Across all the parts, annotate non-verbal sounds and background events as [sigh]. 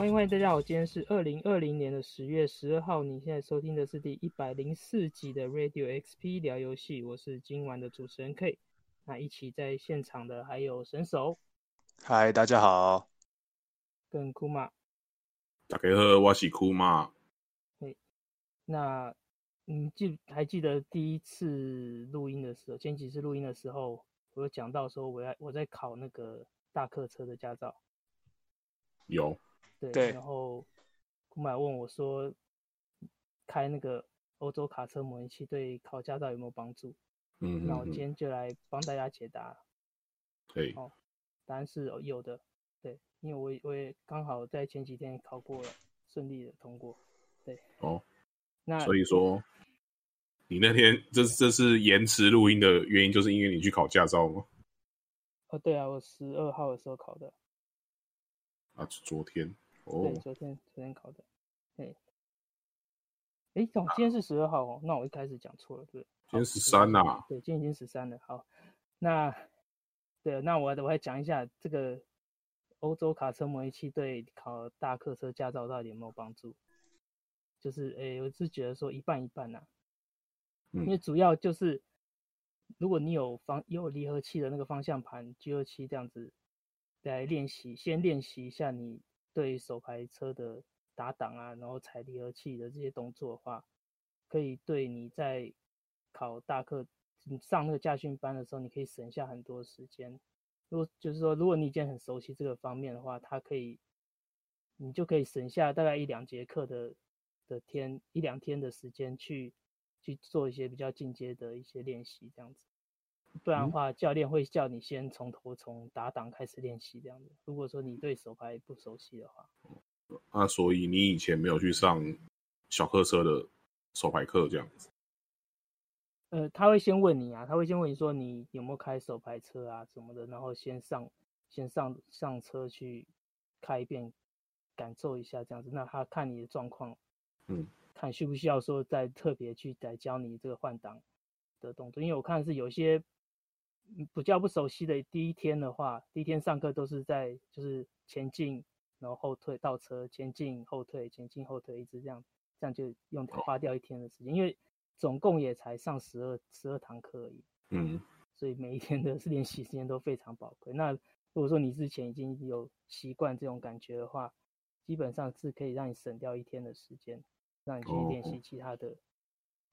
欢迎欢迎大家好，今天是二零二零年的十月十二号，你现在收听的是第一百零四集的 Radio XP 聊游戏，我是今晚的主持人 K，那一起在现场的还有神手，嗨，大家好，跟库马，大家好，我是库马，嘿，那你记还记得第一次录音的时候，前几次录音的时候，我有讲到说我要我在考那个大客车的驾照，有。对，对，然后库马问我说，开那个欧洲卡车模拟器对考驾照有没有帮助？嗯，那我今天就来帮大家解答。可以。哦，答案是有的。对，因为我也我也刚好在前几天考过了，顺利的通过。对。哦。那所以说，你那天这这是延迟录音的原因，就是因为你去考驾照吗？哦，对啊，我十二号的时候考的。啊，昨天。对，昨天昨天考的，对，哎，总今天是十二号哦，那我一开始讲错了，对，今天十三呐，对，今天已经十三了，好，那，对，那我我还讲一下这个欧洲卡车模拟器对考大客车驾照到底有没有帮助？就是，哎，我是觉得说一半一半呐、啊，因为主要就是如果你有方有离合器的那个方向盘 G 二七这样子来练习，先练习一下你。对手排车的打档啊，然后踩离合器的这些动作的话，可以对你在考大客你上那个驾训班的时候，你可以省下很多时间。如果就是说，如果你已经很熟悉这个方面的话，它可以，你就可以省下大概一两节课的的天一两天的时间去去做一些比较进阶的一些练习，这样子。不然的话，教练会叫你先从头从打档开始练习这样子。如果说你对手牌不熟悉的话，那所以你以前没有去上小客车的手牌课这样子？呃，他会先问你啊，他会先问你说你有没有开手牌车啊什么的，然后先上先上上车去开一遍，感受一下这样子。那他看你的状况，嗯，看需不需要说再特别去再教你这个换挡的动作，因为我看是有些。比较不熟悉的第一天的话，第一天上课都是在就是前进，然后后退倒车，前进后退，前进后退，一直这样，这样就用花掉一天的时间，因为总共也才上十二十二堂课而已，嗯，[laughs] 所以每一天的 [laughs] 练习时间都非常宝贵。那如果说你之前已经有习惯这种感觉的话，基本上是可以让你省掉一天的时间，让你去练习。其他的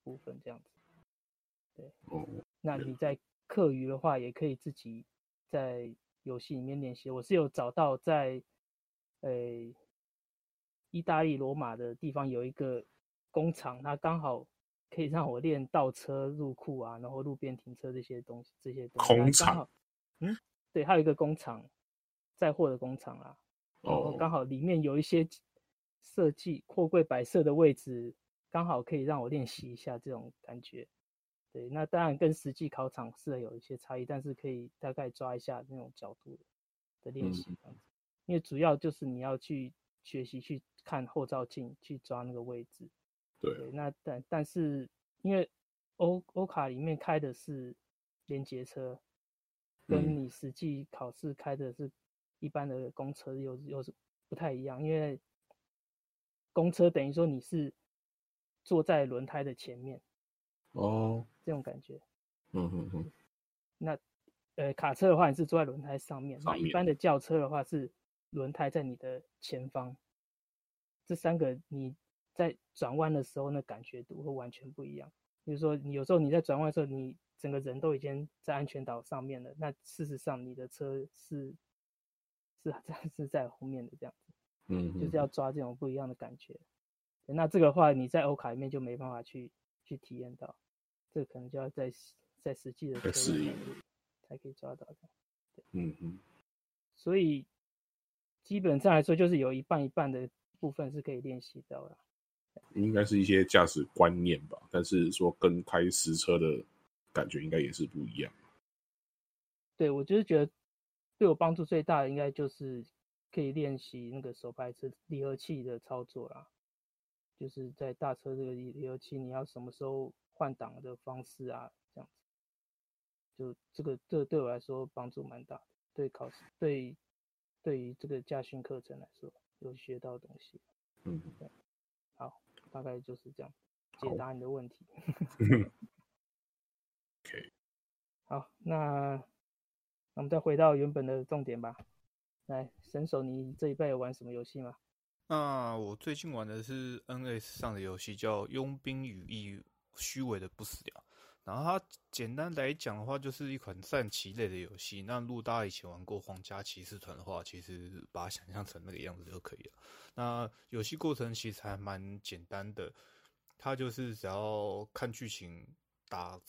部分，这样子，对，那你在。课余的话，也可以自己在游戏里面练习。我是有找到在，呃，意大利罗马的地方有一个工厂，它刚好可以让我练倒车入库啊，然后路边停车这些东西，这些东西。工厂？嗯，对，还有一个工厂，载货的工厂啊。然后刚好里面有一些设计货柜摆设的位置，刚好可以让我练习一下这种感觉。对，那当然跟实际考场是有一些差异，但是可以大概抓一下那种角度的练习这样子。因为主要就是你要去学习去看后照镜，去抓那个位置。对，对那但但是因为欧欧卡里面开的是连接车，跟你实际考试开的是一般的公车又又是不太一样，因为公车等于说你是坐在轮胎的前面。哦，这种感觉，嗯嗯嗯。那，呃，卡车的话，你是坐在轮胎上面；上面。那一般的轿车的话，是轮胎在你的前方。这三个你在转弯的时候，那感觉度会完全不一样。比如说，你有时候你在转弯的时候，你整个人都已经在安全岛上面了，那事实上你的车是是是是在后面的这样子。嗯。就是要抓这种不一样的感觉。那这个话，你在欧卡里面就没办法去。去体验到，这可能就要在在实际的适应才可以抓到的。嗯嗯。所以基本上来说，就是有一半一半的部分是可以练习到的。应该是一些驾驶观念吧，但是说跟开实车的感觉应该也是不一样。对，我就是觉得对我帮助最大的，应该就是可以练习那个手排车离合器的操作啦。就是在大车这个离合器，你要什么时候换挡的方式啊？这样子，就这个这对我来说帮助蛮大的。对考试，对对于这个驾训课程来说，有学到东西。嗯，对，好，大概就是这样解答你的问题。[laughs] OK，[laughs] 好，那那我们再回到原本的重点吧。来，神手，你这一辈有玩什么游戏吗？那我最近玩的是 NS 上的游戏，叫《佣兵羽翼：虚伪的不死鸟》。然后它简单来讲的话，就是一款战棋类的游戏。那如果大家以前玩过《皇家骑士团》的话，其实把它想象成那个样子就可以了。那游戏过程其实还蛮简单的，它就是只要看剧情，打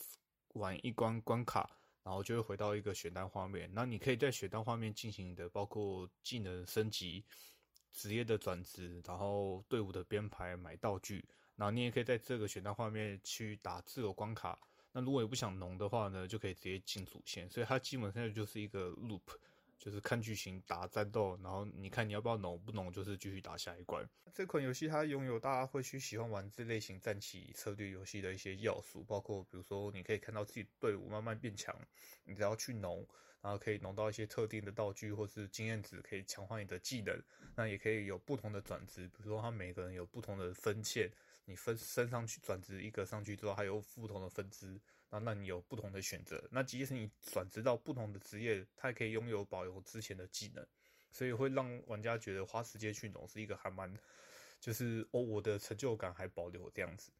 完一关关卡。然后就会回到一个选单画面，那你可以在选单画面进行的包括技能升级、职业的转职，然后队伍的编排、买道具，然后你也可以在这个选单画面去打自由关卡。那如果你不想浓的话呢，就可以直接进主线，所以它基本上就是一个 loop。就是看剧情打战斗，然后你看你要不要浓，不浓就是继续打下一关。这款游戏它拥有大家会去喜欢玩这类型战棋策略游戏的一些要素，包括比如说你可以看到自己队伍慢慢变强，你只要去浓，然后可以浓到一些特定的道具或是经验值，可以强化你的技能。那也可以有不同的转职，比如说他每个人有不同的分线，你分升上去转职一个上去之后，还有不同的分支。那那你有不同的选择，那即使你转职到不同的职业，它也可以拥有保留之前的技能，所以会让玩家觉得花时间去弄是一个还蛮，就是哦，我的成就感还保留这样子。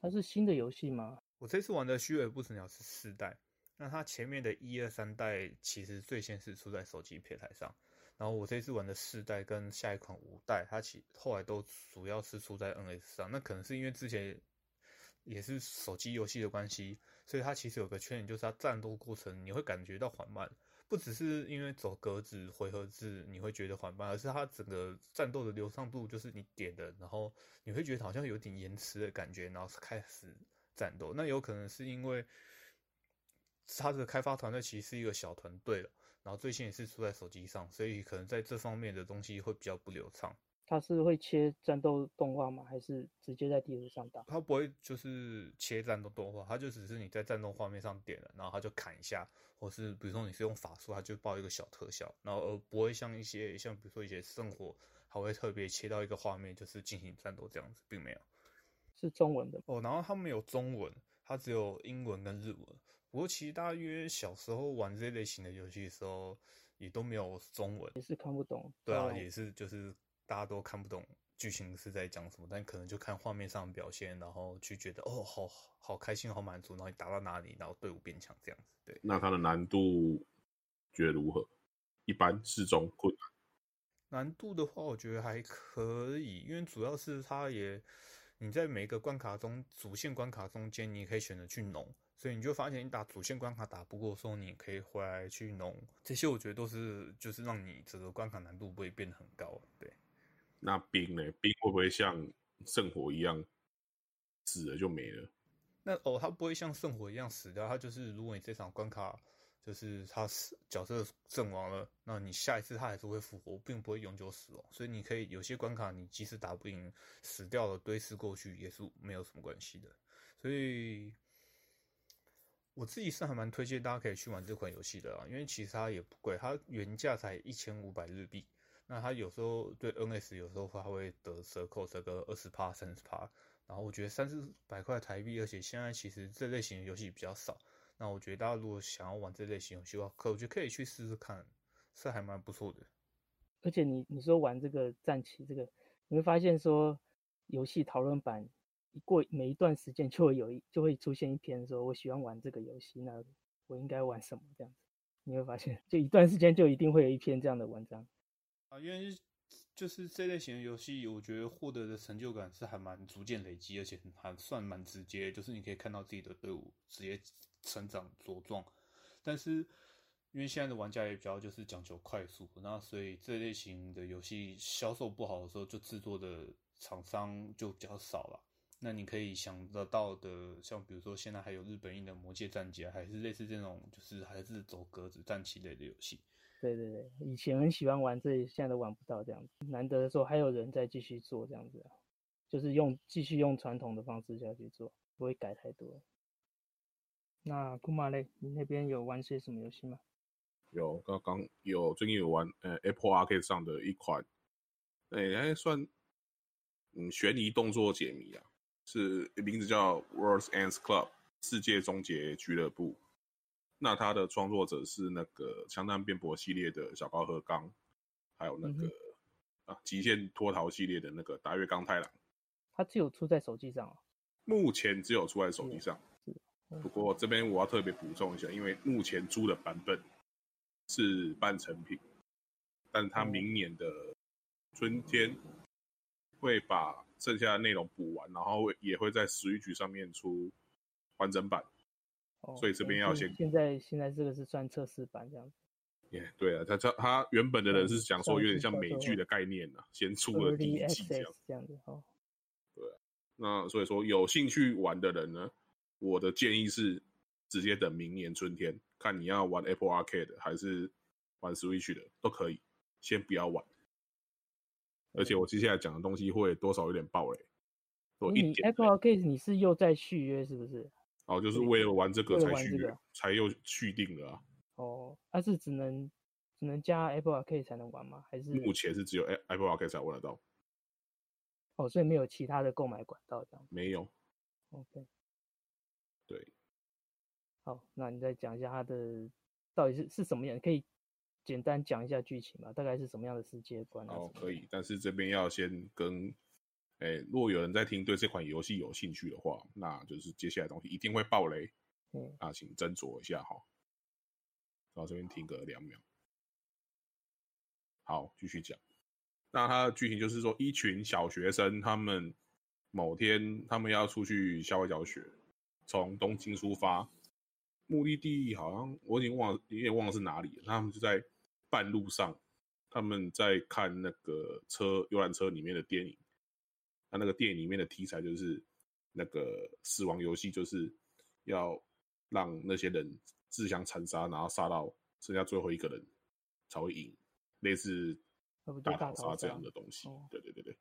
它是新的游戏吗？我这次玩的虚伪不死鸟是四代，那它前面的一二三代其实最先是出在手机平台上，然后我这次玩的四代跟下一款五代，它其后来都主要是出在 NS 上，那可能是因为之前。也是手机游戏的关系，所以它其实有个缺点，就是它战斗过程你会感觉到缓慢，不只是因为走格子回合制你会觉得缓慢，而是它整个战斗的流畅度，就是你点的，然后你会觉得好像有点延迟的感觉，然后开始战斗。那有可能是因为它的开发团队其实是一个小团队了，然后最先也是出在手机上，所以可能在这方面的东西会比较不流畅。它是会切战斗动画吗？还是直接在地图上打？它不会就是切战斗动画，它就只是你在战斗画面上点了，然后它就砍一下，或是比如说你是用法术，它就爆一个小特效，然后而不会像一些像比如说一些圣火，还会特别切到一个画面就是进行战斗这样子，并没有。是中文的哦，然后它没有中文，它只有英文跟日文。不过其实大约小时候玩这类型的游戏的时候，也都没有中文，也是看不懂。对啊，也是就是。大家都看不懂剧情是在讲什么，但可能就看画面上的表现，然后去觉得哦，好好开心，好满足，然后你打到哪里，然后队伍变强这样子。对，那它的难度觉得如何？一般、适中、困难？难度的话，我觉得还可以，因为主要是它也你在每个关卡中，主线关卡中间，你可以选择去农，所以你就发现你打主线关卡打不过的时候，你可以回来去弄。这些我觉得都是就是让你整个关卡难度不会变得很高。对。那冰呢？冰会不会像圣火一样死了就没了？那哦，它不会像圣火一样死掉。它就是，如果你这场关卡就是它死角色阵亡了，那你下一次它还是会复活，并不会永久死亡。所以你可以有些关卡，你即使打不赢，死掉了堆尸过去也是没有什么关系的。所以我自己是还蛮推荐大家可以去玩这款游戏的啊，因为其实它也不贵，它原价才一千五百日币。那它有时候对 NS 有时候他会得折扣，折个二十趴、三十趴。然后我觉得三四百块台币，而且现在其实这类型的游戏比较少。那我觉得大家如果想要玩这类型游戏的话，可我觉得可以去试试看，是还蛮不错的。而且你你说玩这个战棋，这个你会发现说，游戏讨论版一过每一段时间就会有一就会出现一篇说，我喜欢玩这个游戏，那我应该玩什么这样子？你会发现，[laughs] 就一段时间就一定会有一篇这样的文章。啊，因为就是这类型的游戏，我觉得获得的成就感是还蛮逐渐累积，而且还算蛮直接，就是你可以看到自己的队伍直接成长茁壮。但是因为现在的玩家也比较就是讲求快速，那所以这类型的游戏销售不好的时候，就制作的厂商就比较少了。那你可以想得到的，像比如说现在还有日本印的《魔界战记》，还是类似这种，就是还是走格子战棋类的游戏。对对对，以前很喜欢玩这，现在都玩不到这样子。难得的时候还有人在继续做这样子，就是用继续用传统的方式下去做，不会改太多。那库马嘞，你那边有玩些什么游戏吗？有，刚刚有最近有玩呃 Apple Arcade 上的一款哎、欸，还算嗯悬疑动作解谜啊，是名字叫 World's Ends Club 世界终结俱乐部。那它的创作者是那个枪弹辩驳系列的小高和刚，还有那个、嗯、啊极限脱逃系列的那个达月刚太郎。他只有出在手机上、哦、目前只有出在手机上。不过这边我要特别补充一下，因为目前出的版本是半成品，但他明年的春天会把剩下的内容补完，然后也会在 Switch 上面出完整版。所以这边要先，现在现在这个是算测试版这样子。耶、yeah，对啊，他他他原本的人是想说有点像美剧的概念呢，先出了第一季这样这样子哦。对，那所以说有兴趣玩的人呢，我的建议是直接等明年春天，看你要玩 Apple Arcade 还是玩 Switch 的都可以，先不要玩。而且我接下来讲的东西会多少有点爆雷。你 Apple Arcade 你是又在续约是不是？哦，就是为了玩这个才续约，这个，才又续订的啊。哦，它是只能只能加 Apple Arcade 才能玩吗？还是目前是只有 Apple Arcade 才玩得到？哦，所以没有其他的购买管道这样？没有。OK。对。好，那你再讲一下它的到底是是什么样？可以简单讲一下剧情吧？大概是什么样的世界观？哦，可以，但是这边要先跟。哎，如果有人在听，对这款游戏有兴趣的话，那就是接下来的东西一定会爆雷。嗯，那请斟酌一下哈。然后这边停个两秒。好，继续讲。那它的剧情就是说，一群小学生，他们某天他们要出去校外教学，从东京出发，目的地好像我已经忘了，有点忘了是哪里了。他们就在半路上，他们在看那个车游览车里面的电影。他那个电影里面的题材就是那个死亡游戏，就是要让那些人自相残杀，然后杀到剩下最后一个人才会赢，类似大逃杀这样的东西。对对对对。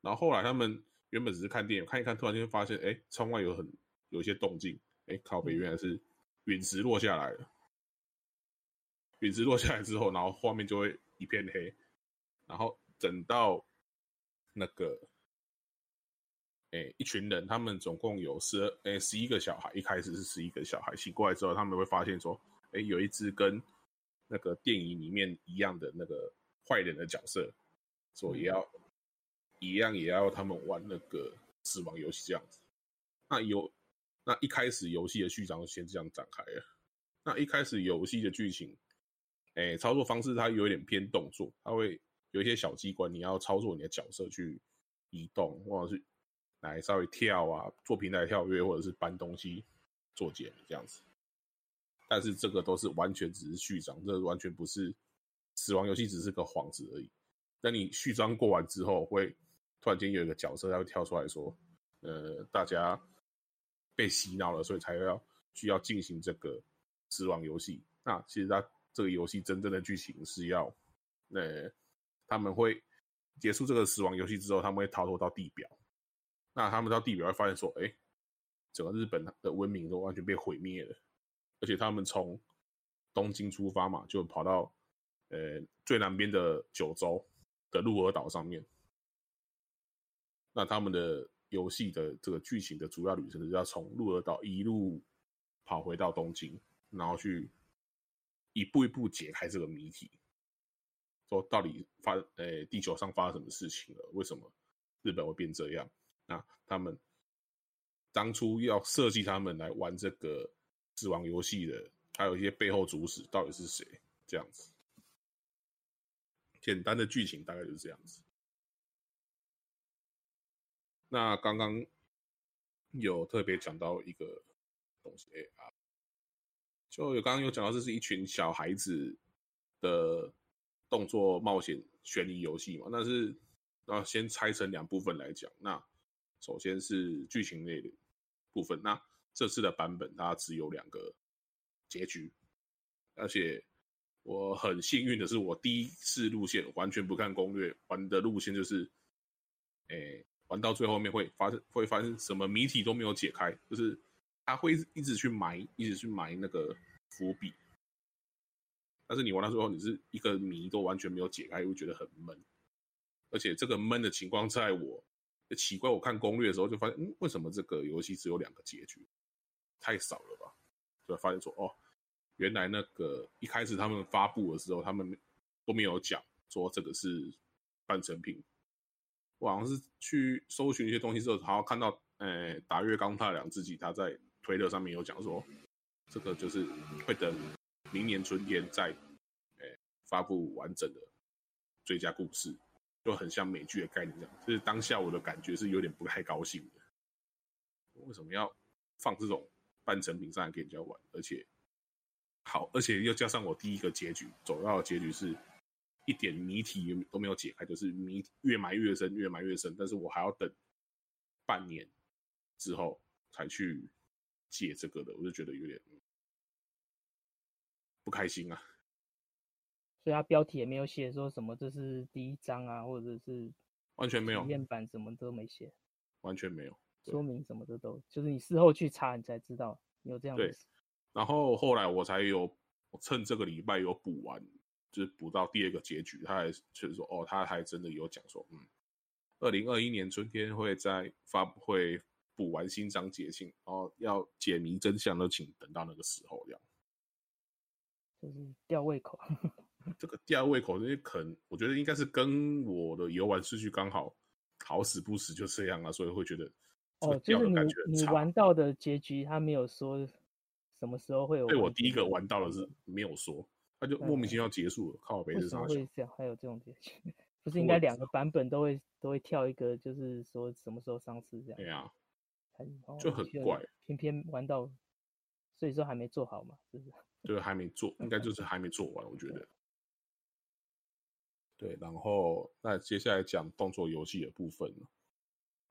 然后后来他们原本只是看电影，看一看，突然间发现，哎，窗外有很有一些动静，哎，靠北原来是陨石落下来了。陨石落下来之后，然后画面就会一片黑，然后等到那个。哎、欸，一群人，他们总共有十二，哎，十一个小孩。一开始是十一个小孩，醒过来之后，他们会发现说，哎、欸，有一只跟那个电影里面一样的那个坏人的角色，所以要一样也要他们玩那个死亡游戏这样子。那有，那一开始游戏的序章先这样展开了。那一开始游戏的剧情，哎、操作方式它有一点偏动作，它会有一些小机关，你要操作你的角色去移动，或者是。来稍微跳啊，做平台跳跃，或者是搬东西做解这样子。但是这个都是完全只是序章，这、完全不是死亡游戏，只是个幌子而已。等你序章过完之后，会突然间有一个角色他会跳出来说：“呃，大家被洗脑了，所以才要需要进行这个死亡游戏。”那其实他这个游戏真正的剧情是要，呃，他们会结束这个死亡游戏之后，他们会逃脱到地表。那他们到地表会发现说，哎、整个日本的文明都完全被毁灭了，而且他们从东京出发嘛，就跑到呃最南边的九州的鹿儿岛上面。那他们的游戏的这个剧情的主要旅程是要从鹿儿岛一路跑回到东京，然后去一步一步解开这个谜题，说到底发呃、地球上发生什么事情了？为什么日本会变这样？那他们当初要设计他们来玩这个死亡游戏的，还有一些背后主使到底是谁？这样子，简单的剧情大概就是这样子。那刚刚有特别讲到一个东西，哎啊，就有刚刚有讲到，这是一群小孩子的动作冒险悬疑游戏嘛？但是那先拆成两部分来讲，那。首先是剧情类的部分，那这次的版本它只有两个结局，而且我很幸运的是，我第一次路线完全不看攻略玩的路线就是，诶、玩到最后面会发生会发生什么谜题都没有解开，就是他会一直去埋，一直去埋那个伏笔，但是你玩到最后，你是一个谜都完全没有解开，会觉得很闷。而且这个闷的情况，在我奇怪，我看攻略的时候就发现，嗯，为什么这个游戏只有两个结局？太少了吧？就发现说，哦，原来那个一开始他们发布的时候，他们都没有讲说这个是半成品。我好像是去搜寻一些东西之后，好像看到，呃，打月刚太郎自己他在推特上面有讲说，这个就是会等明年春天再，呃，发布完整的最佳故事。就很像美剧的概念这样，就是当下我的感觉是有点不太高兴的。为什么要放这种半成品上来给人家玩？而且好，而且又加上我第一个结局走到的结局是一点谜题都没有解开，就是谜越埋越深，越埋越深。但是我还要等半年之后才去解这个的，我就觉得有点不开心啊。所以它标题也没有写说什么这是第一章啊，或者是完全没有面板什么都没写，完全没有说明什么的都，就是你事后去查你才知道有这样子。对，然后后来我才有趁这个礼拜有补完，就是补到第二个结局，他还就是说哦，他还真的有讲说，嗯，二零二一年春天会在发布会补完新章节庆，然后要解谜真相都请等到那个时候这样，就是吊胃口。[laughs] 这个吊胃口，因为可能我觉得应该是跟我的游玩顺序刚好好死不死就这样啊，所以会觉得哦，就是你你玩到的结局，他没有说什么时候会有。对，我第一个玩到的是没有说，他就莫名其妙结束了，靠北是啥？会这样？还有这种结局？[laughs] 不是应该两个版本都会都会跳一个，就是说什么时候上市这样？对啊，哦、就很怪，偏偏玩到，所以说还没做好嘛，是不是？对，还没做，应该就是还没做完，我觉得。对，然后那接下来讲动作游戏的部分。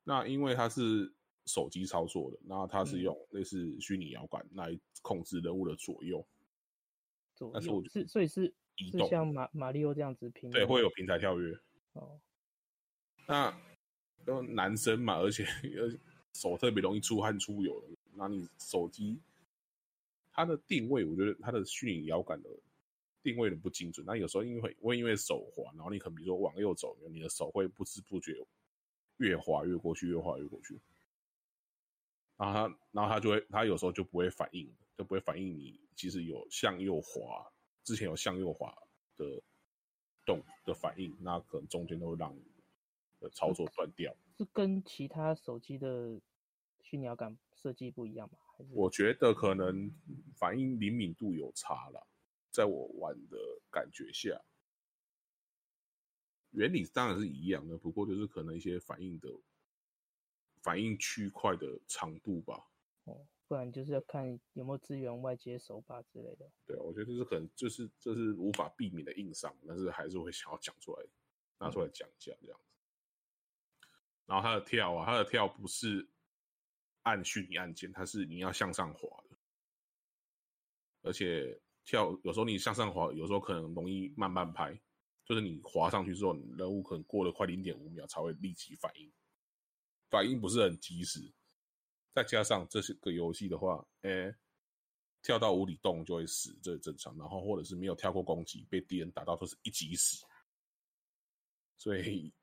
那因为它是手机操作的，然后它是用类似虚拟摇杆来控制人物的左右。左右是我是，所以是移动，是像马马里奥这样子平。对，会有平台跳跃。哦。那都男生嘛，而且手特别容易出汗出油的，那你手机它的定位，我觉得它的虚拟摇杆的。定位的不精准，那有时候因为会因为手滑，然后你可能比如说往右走，你的手会不知不觉越滑越过去，越滑越过去。然后它，然后它就会，它有时候就不会反应，就不会反应你其实有向右滑，之前有向右滑的动的反应，那可能中间都会让你的操作断掉。是跟其他手机的虚拟摇杆设计不一样吗？还是我觉得可能反应灵敏度有差了。在我玩的感觉下，原理当然是一样的，不过就是可能一些反应的反应区块的长度吧。哦，不然就是要看有没有支援外接手把之类的。对，我觉得这是可能就是这是无法避免的硬伤，但是还是会想要讲出来，拿出来讲一下这样。嗯。然后它的跳啊，它的跳不是按虚拟按键，它是你要向上滑的，而且。跳有时候你向上滑，有时候可能容易慢半拍，就是你滑上去之后，人物可能过了快零点五秒才会立即反应，反应不是很及时。再加上这是个游戏的话，哎、跳到无底洞就会死，这是正常。然后或者是没有跳过攻击，被敌人打到都是一击死，所以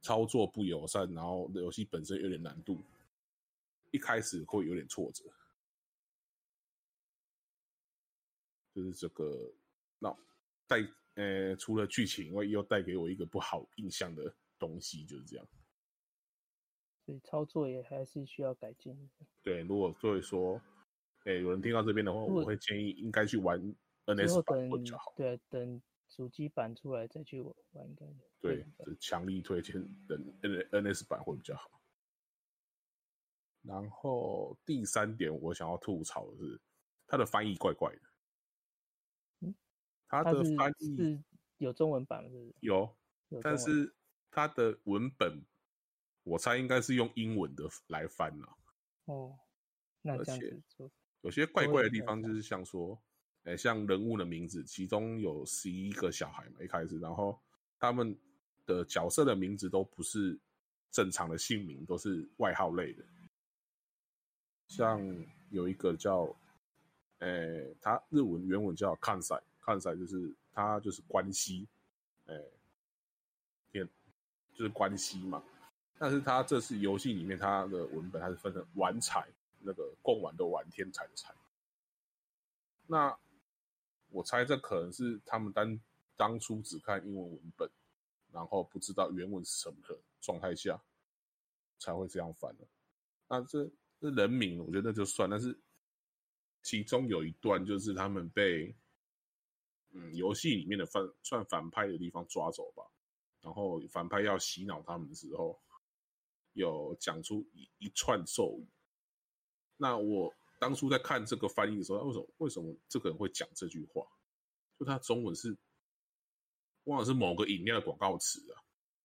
操作不友善，然后游戏本身有点难度，一开始会有点挫折。就是这个，那带呃，除了剧情以外，又带给我一个不好印象的东西，就是这样。所以操作也还是需要改进。对，如果所以说，哎，有人听到这边的话，我会建议应该去玩 NS 版会比较好。对，等主机版出来再去玩，应该。对，强力推荐等 N N S 版会比较好。然后第三点，我想要吐槽的是，它的翻译怪怪的。它的翻译是有中文版是不是？有，但是它的文本，我猜应该是用英文的来翻了。哦，那这样子有些怪怪的地方，就是像说，哎，像人物的名字，其中有十一个小孩嘛，一开始，然后他们的角色的名字都不是正常的姓名，都是外号类的。像有一个叫，哎，他日文原文叫看赛。看赛就是他就是关西，哎，天就是关西嘛。但是他这次游戏里面他的文本它是分成玩彩，那个贡丸的玩天才的财。那我猜这可能是他们当当初只看英文文本，然后不知道原文是什么状态下才会这样翻的。那这这人名我觉得就算，但是其中有一段就是他们被。嗯，游戏里面的反算反派的地方抓走吧，然后反派要洗脑他们的时候，有讲出一一串咒语。那我当初在看这个翻译的时候，为什么为什么这个人会讲这句话？就他中文是忘了是某个饮料的广告词啊，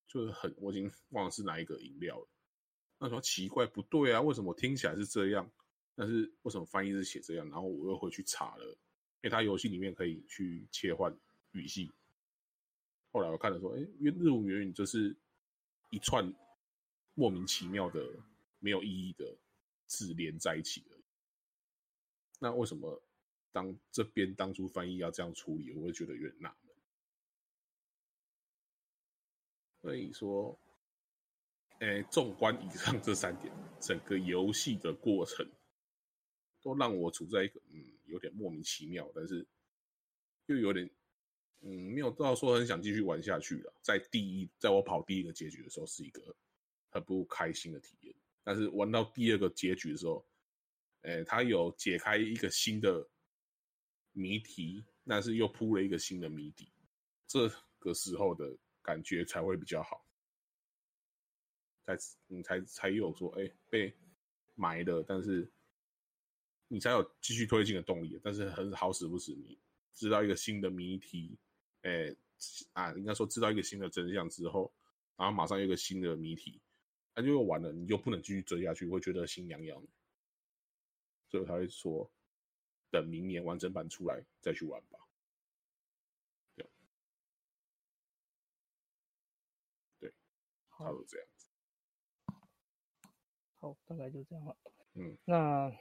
就是很我已经忘了是哪一个饮料了。那时候奇怪不对啊，为什么听起来是这样？但是为什么翻译是写这样？然后我又回去查了。因为它游戏里面可以去切换语系，后来我看了说，哎，日文原语就是一串莫名其妙的、没有意义的字连在一起而已。那为什么当这边当初翻译要这样处理，我会觉得有点纳闷。所以说，哎，纵观以上这三点，整个游戏的过程都让我处在一个嗯。有点莫名其妙，但是又有点，嗯，没有到说很想继续玩下去了。在第一，在我跑第一个结局的时候，是一个很不开心的体验。但是玩到第二个结局的时候，诶，他有解开一个新的谜题，但是又铺了一个新的谜底，这个时候的感觉才会比较好，才你才才有说，哎，被埋了，但是。你才有继续推进的动力，但是很好死不死，你知道一个新的谜题，哎、啊，应该说知道一个新的真相之后，然后马上有一个新的谜题，那就又完了，你就不能继续追下去，会觉得心痒痒，所以他会说，等明年完整版出来再去玩吧。对，对，差不多这样子。好，大概就这样了。嗯，那。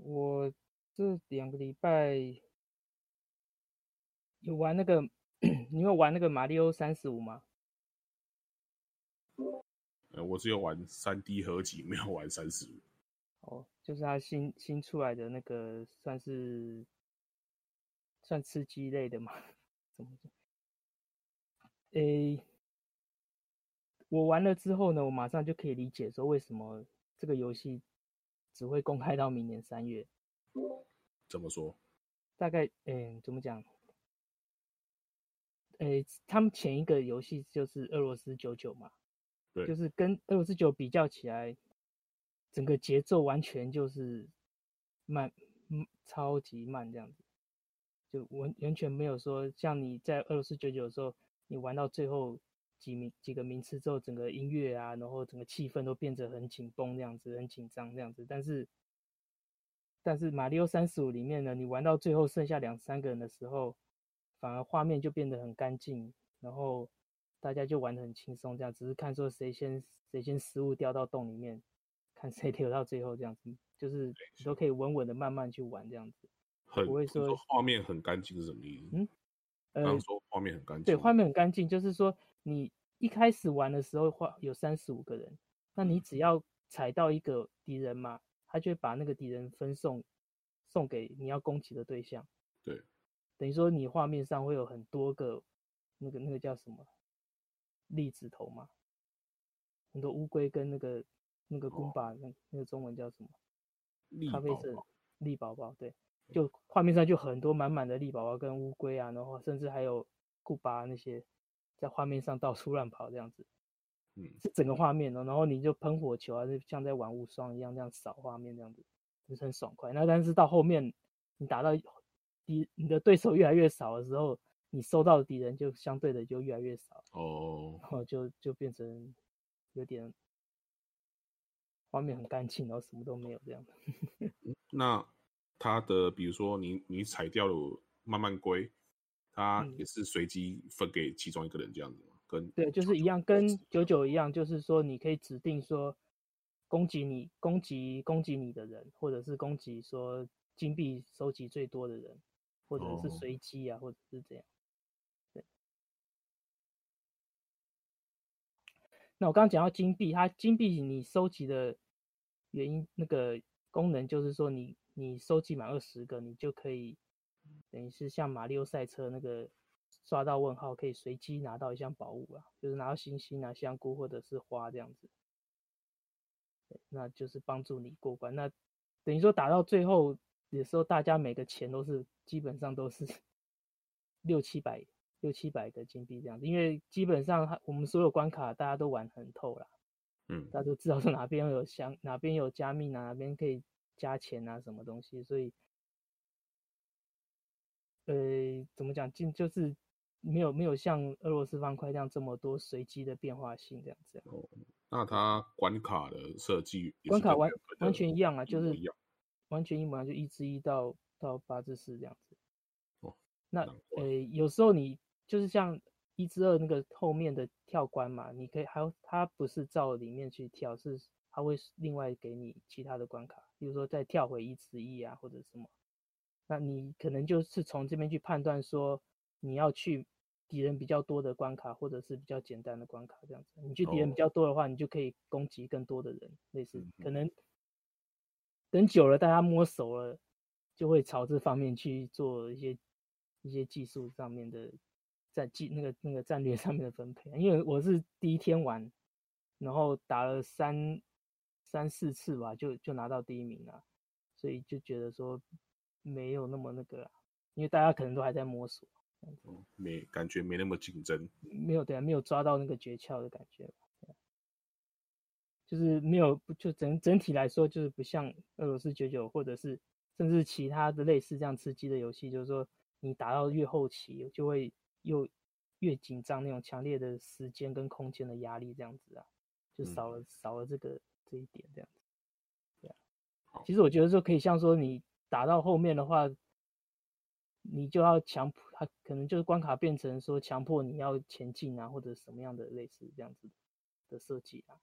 我这两个礼拜有玩那个，[clears throat] 你有玩那个《马里奥三十五》吗？呃，我只有玩三 D 合集，没有玩三十五。哦，就是他新新出来的那个，算是算吃鸡类的嘛？[laughs] 怎么讲？诶，我玩了之后呢，我马上就可以理解说为什么这个游戏。只会公开到明年三月。怎么说？大概，嗯，怎么讲？诶，他们前一个游戏就是俄罗斯九九嘛，对，就是跟俄罗斯九比较起来，整个节奏完全就是慢，嗯，超级慢这样子，就完完全没有说像你在俄罗斯九九的时候，你玩到最后。几名几个名次之后，整个音乐啊，然后整个气氛都变得很紧绷，这样子很紧张这样子。但是，但是《马里奥三十五》里面呢，你玩到最后剩下两三个人的时候，反而画面就变得很干净，然后大家就玩的很轻松，这样只是看说谁先谁先失误掉到洞里面，看谁 [laughs] 留到最后这样子，就是你都可以稳稳的慢慢去玩这样子，不会说画面很干净是什么意思？嗯，呃，说画面很干净，对，画面很干净，就是说。你一开始玩的时候，画有三十五个人，那你只要踩到一个敌人嘛，他就会把那个敌人分送送给你要攻击的对象。对，等于说你画面上会有很多个那个那个叫什么栗子头嘛，很多乌龟跟那个那个公巴，那那个中文叫什么？咖啡色栗宝宝，对，就画面上就很多满满的栗宝宝跟乌龟啊，然后甚至还有库巴那些。在画面上到处乱跑这样子，嗯，是整个画面哦，然后你就喷火球啊，就像在玩无双一样这样扫画面这样子，就是很爽快。那但是到后面你打到敌你的对手越来越少的时候，你收到的敌人就相对的就越来越少哦，然后就就变成有点画面很干净，然后什么都没有这样子。[laughs] 那他的比如说你你踩掉了慢慢龟。他也是随机分给其中一个人这样子吗？跟对，就是一样，跟九九一样，就是说你可以指定说攻击你、攻击攻击你的人，或者是攻击说金币收集最多的人，或者是随机啊，或者是这样。那我刚刚讲到金币，它金币你收集的原因那个功能就是说你，你收集满二十个，你就可以等于是像马里奥赛车那个刷到问号，可以随机拿到一项宝物啊，就是拿到星星啊、香菇或者是花这样子。那就是帮助你过关。那等于说打到最后的时候，大家每个钱都是基本上都是 [laughs] 六七百。六七百个金币这样子，因为基本上我们所有关卡大家都玩很透了，嗯，大家都知道说哪边有箱，哪边有加密，哪边可以加钱啊，什么东西，所以，呃，怎么讲，进就是没有没有像俄罗斯方块这样这么多随机的变化性这样子。哦，那它关卡的设计，关卡完完全一样啊，就是完全一模一样，就一至一到到八至四这样子。哦，那呃，有时候你。就是像一之二那个后面的跳关嘛，你可以还有它不是照里面去跳，是它会另外给你其他的关卡，比如说再跳回一之一啊或者什么，那你可能就是从这边去判断说你要去敌人比较多的关卡，或者是比较简单的关卡这样子。你去敌人比较多的话，你就可以攻击更多的人，类似可能等久了大家摸熟了，就会朝这方面去做一些一些技术上面的。在技那个那个战略上面的分配，因为我是第一天玩，然后打了三三四次吧，就就拿到第一名了，所以就觉得说没有那么那个，因为大家可能都还在摸索，没感觉没那么竞争，没有对啊，没有抓到那个诀窍的感觉，就是没有就整整体来说就是不像俄罗斯九九或者是甚至其他的类似这样吃鸡的游戏，就是说你打到越后期就会。又越紧张，那种强烈的时间跟空间的压力，这样子啊，就少了、嗯、少了这个这一点，这样子，对啊。其实我觉得说可以像说你打到后面的话，你就要强迫他，可能就是关卡变成说强迫你要前进啊，或者什么样的类似这样子的设计啊。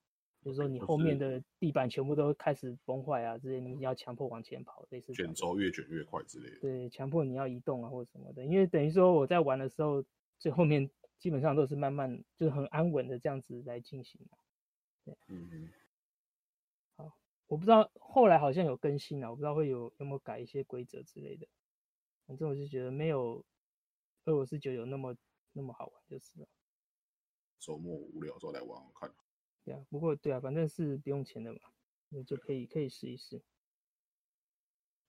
就是说你后面的地板全部都开始崩坏啊，之类你要强迫往前跑，类似卷轴越卷越快之类的。对，强迫你要移动啊，或者什么的。因为等于说我在玩的时候，最后面基本上都是慢慢，就是很安稳的这样子来进行。对，嗯嗯。好，我不知道后来好像有更新了，我不知道会有有没有改一些规则之类的。反正我就觉得没有俄罗斯就有那么那么好玩就是了。周末无聊时候来玩玩看。对啊，不过对啊，反正是不用钱的嘛，那就可以可以试一试。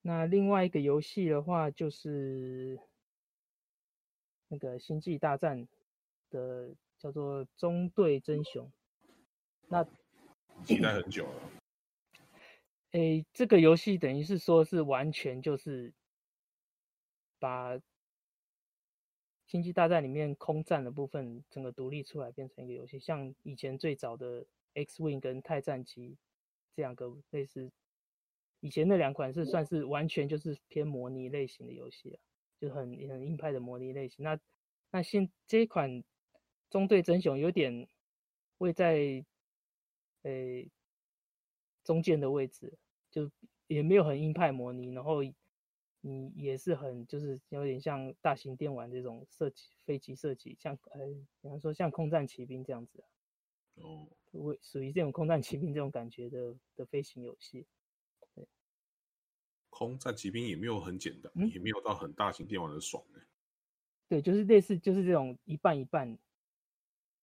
那另外一个游戏的话，就是那个《星际大战》的叫做《中队真雄》，那期待很久了。诶，这个游戏等于是说是完全就是把。星际大战里面空战的部分整个独立出来变成一个游戏，像以前最早的 X-Wing 跟泰战机这两个类似，以前那两款是算是完全就是偏模拟类型的游戏啊，就很很硬派的模拟类型。那那现这一款中队真雄有点位在诶、中间的位置，就也没有很硬派模拟，然后。你也是很就是有点像大型电玩这种设计飞机设计，像呃，比方说像空战骑兵这样子啊，哦，会属于这种空战骑兵这种感觉的的飞行游戏。对，空战骑兵也没有很简单，嗯、也没有到很大型电玩的爽哎。对，就是类似就是这种一半一半，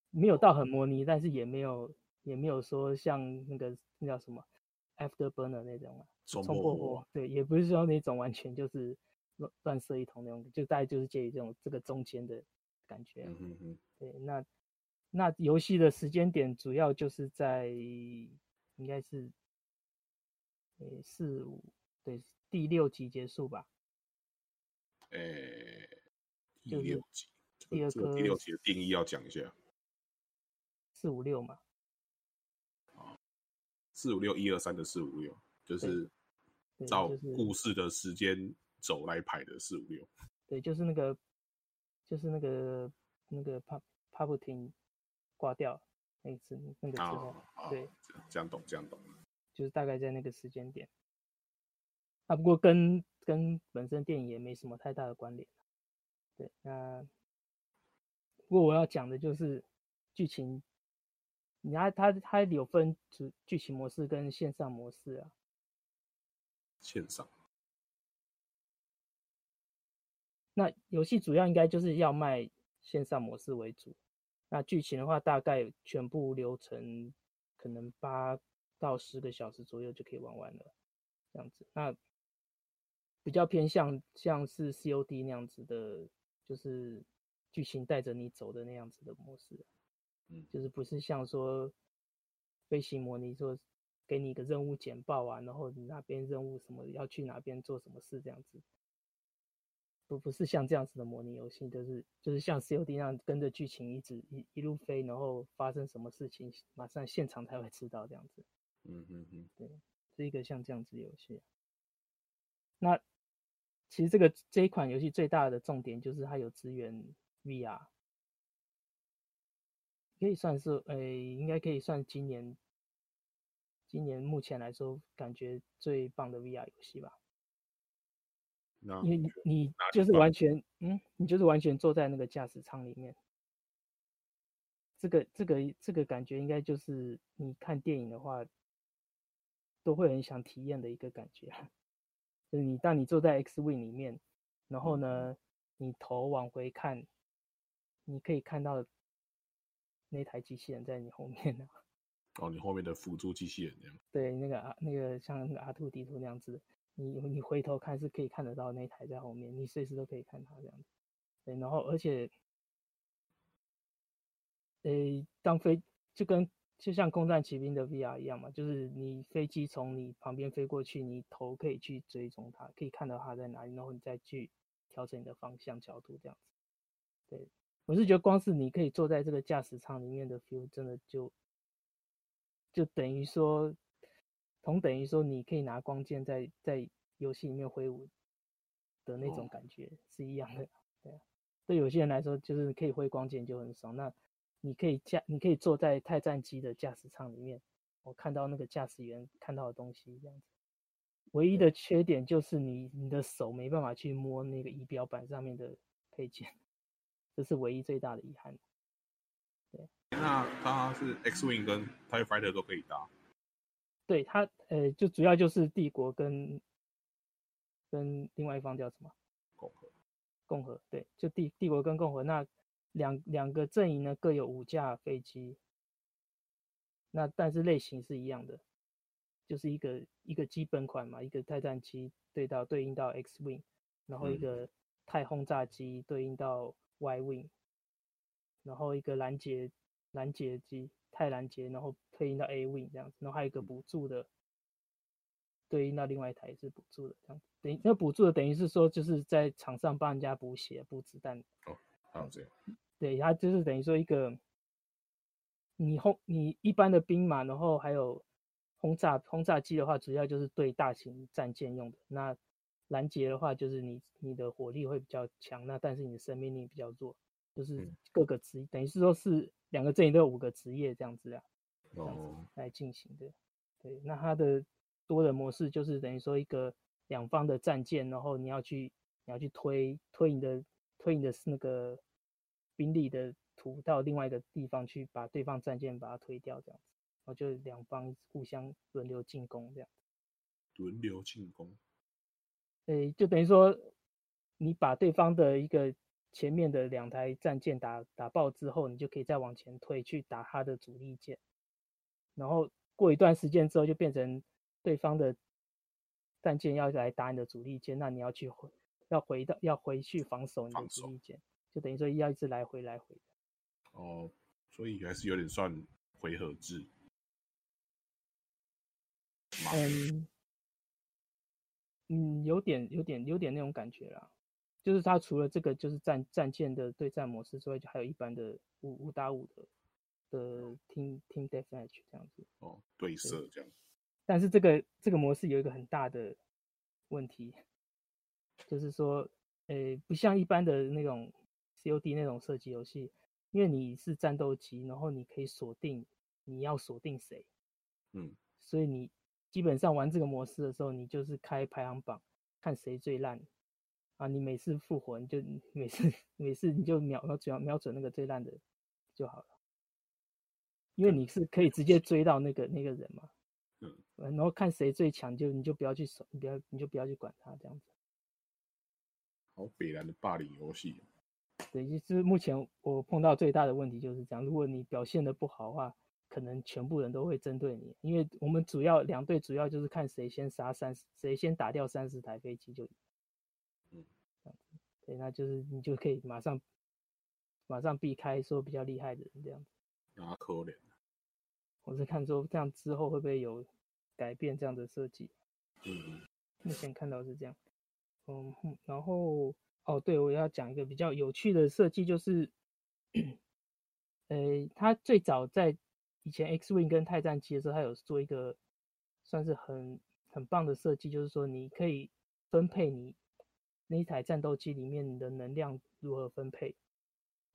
没有到很模拟，但是也没有也没有说像那个那叫什么。Afterburner 那种啊，冲破火，对，也不是说那种完全就是乱乱射一通那种，就大概就是介于这种这个中间的感觉。嗯嗯嗯。对，那那游戏的时间点主要就是在应该是呃四五对第六集结束吧。呃、欸，第六集，第二个第六集的定义要讲一下。四五六嘛。四五六一二三的四五六，就是照故事的时间走来排的四五六。对，就是那个，就是那个那个帕帕布廷挂掉那一次那个时候，哦、对，这样懂，这样懂。就是大概在那个时间点。啊，不过跟跟本身电影也没什么太大的关联。对，那不过我要讲的就是剧情。你看它它有分主剧情模式跟线上模式啊。线上。那游戏主要应该就是要卖线上模式为主，那剧情的话大概全部流程可能八到十个小时左右就可以玩完了，这样子。那比较偏向像是 COD 那样子的，就是剧情带着你走的那样子的模式，嗯，就是不是像说飞行模拟说给你一个任务简报啊，然后你那边任务什么要去哪边做什么事这样子。不不是像这样子的模拟游戏，就是就是像 COD 那样跟着剧情一直一一路飞，然后发生什么事情，马上现场才会知道这样子。嗯嗯嗯，对，是一个像这样子游戏。那其实这个这一款游戏最大的重点就是它有支援 VR，可以算是诶、欸，应该可以算今年今年目前来说感觉最棒的 VR 游戏吧。因为你你就是完全嗯，你就是完全坐在那个驾驶舱里面，这个这个这个感觉应该就是你看电影的话，都会很想体验的一个感觉。就是你当你坐在 X Wing 里面，然后呢，你头往回看，你可以看到那台机器人在你后面呢。哦，你后面的辅助机器人那样。[laughs] 对，那个啊，那个像那个 R2-D2 那样子。你你回头看是可以看得到那台在后面，你随时都可以看它这样子。对，然后而且，诶，当飞就跟就像空战骑兵的 VR 一样嘛，就是你飞机从你旁边飞过去，你头可以去追踪它，可以看到它在哪里，然后你再去调整你的方向角度这样子。对，我是觉得光是你可以坐在这个驾驶舱里面的 feel，真的就就等于说。同等于说，你可以拿光剑在在游戏里面挥舞的那种感觉是一样的，对。对有些人来说，就是可以挥光剑就很爽。那你可以驾，你可以坐在太战机的驾驶舱里面，我看到那个驾驶员看到的东西这样子。唯一的缺点就是你你的手没办法去摸那个仪表板上面的配件，这是唯一最大的遗憾。对。那它是 X-Wing 跟 TIE Fighter 都可以搭。对它，呃，就主要就是帝国跟跟另外一方叫什么？共和。共和，对，就帝帝国跟共和那两两个阵营呢，各有五架飞机。那但是类型是一样的，就是一个一个基本款嘛，一个泰战机对到对应到 X Wing，然后一个太轰炸机对应到 Y Wing，然后一个拦截拦截机。太拦截，然后对应到 A Wing 这样子，然后还有一个补助的，对应到另外一台是补助的这样子。等于那补助的等于是说，就是在场上帮人家补血、补子弹。哦，好这样。对，它就是等于说一个，你轰你一般的兵马，然后还有轰炸轰炸机的话，主要就是对大型战舰用的。那拦截的话，就是你你的火力会比较强，那但是你的生命力比较弱，就是各个职、嗯，等于是说是。两个阵营都有五个职业这样子啊，这样子来进行的。对，那它的多人模式就是等于说一个两方的战舰，然后你要去你要去推推你的推你的那个兵力的图到另外一个地方去，把对方战舰把它推掉这样子，然后就两方互相轮流进攻这样。轮流进攻。对，就等于说你把对方的一个。前面的两台战舰打打爆之后，你就可以再往前推去打他的主力舰，然后过一段时间之后，就变成对方的战舰要来打你的主力舰，那你要去回要回到要回去防守你的主力舰，就等于说要一直来回来回。哦，所以还是有点算回合制。嗯嗯，有点有点有点那种感觉啦。就是它除了这个就是战战舰的对战模式之外，就还有一般的五五打五的的 team team deathmatch 这样子。哦，对射这样。但是这个这个模式有一个很大的问题，就是说，呃，不像一般的那种 COD 那种射击游戏，因为你是战斗机，然后你可以锁定你要锁定谁，嗯，所以你基本上玩这个模式的时候，你就是开排行榜，看谁最烂。啊！你每次复活，你就 [laughs] 每次每次你就瞄瞄准瞄准那个最烂的就好了。因为你是可以直接追到那个那个人嘛。[laughs] 嗯，然后看谁最强，就你就不要去守，你不要你就不要去管他这样子。好北蓝的霸凌游戏。对，就是目前我碰到最大的问题就是这样。如果你表现的不好的话，可能全部人都会针对你，因为我们主要两队主要就是看谁先杀三十，谁先打掉三十台飞机就赢。嗯，对，那就是你就可以马上马上避开说比较厉害的人这样子。啊，可怜。我是看说这样之后会不会有改变这样的设计。嗯，目前看到是这样。嗯，然后。哦，对，我要讲一个比较有趣的设计，就是，[clears throat] 呃，他最早在以前 X Wing 跟钛战机的时候，它有做一个算是很很棒的设计，就是说你可以分配你那一台战斗机里面的能量如何分配，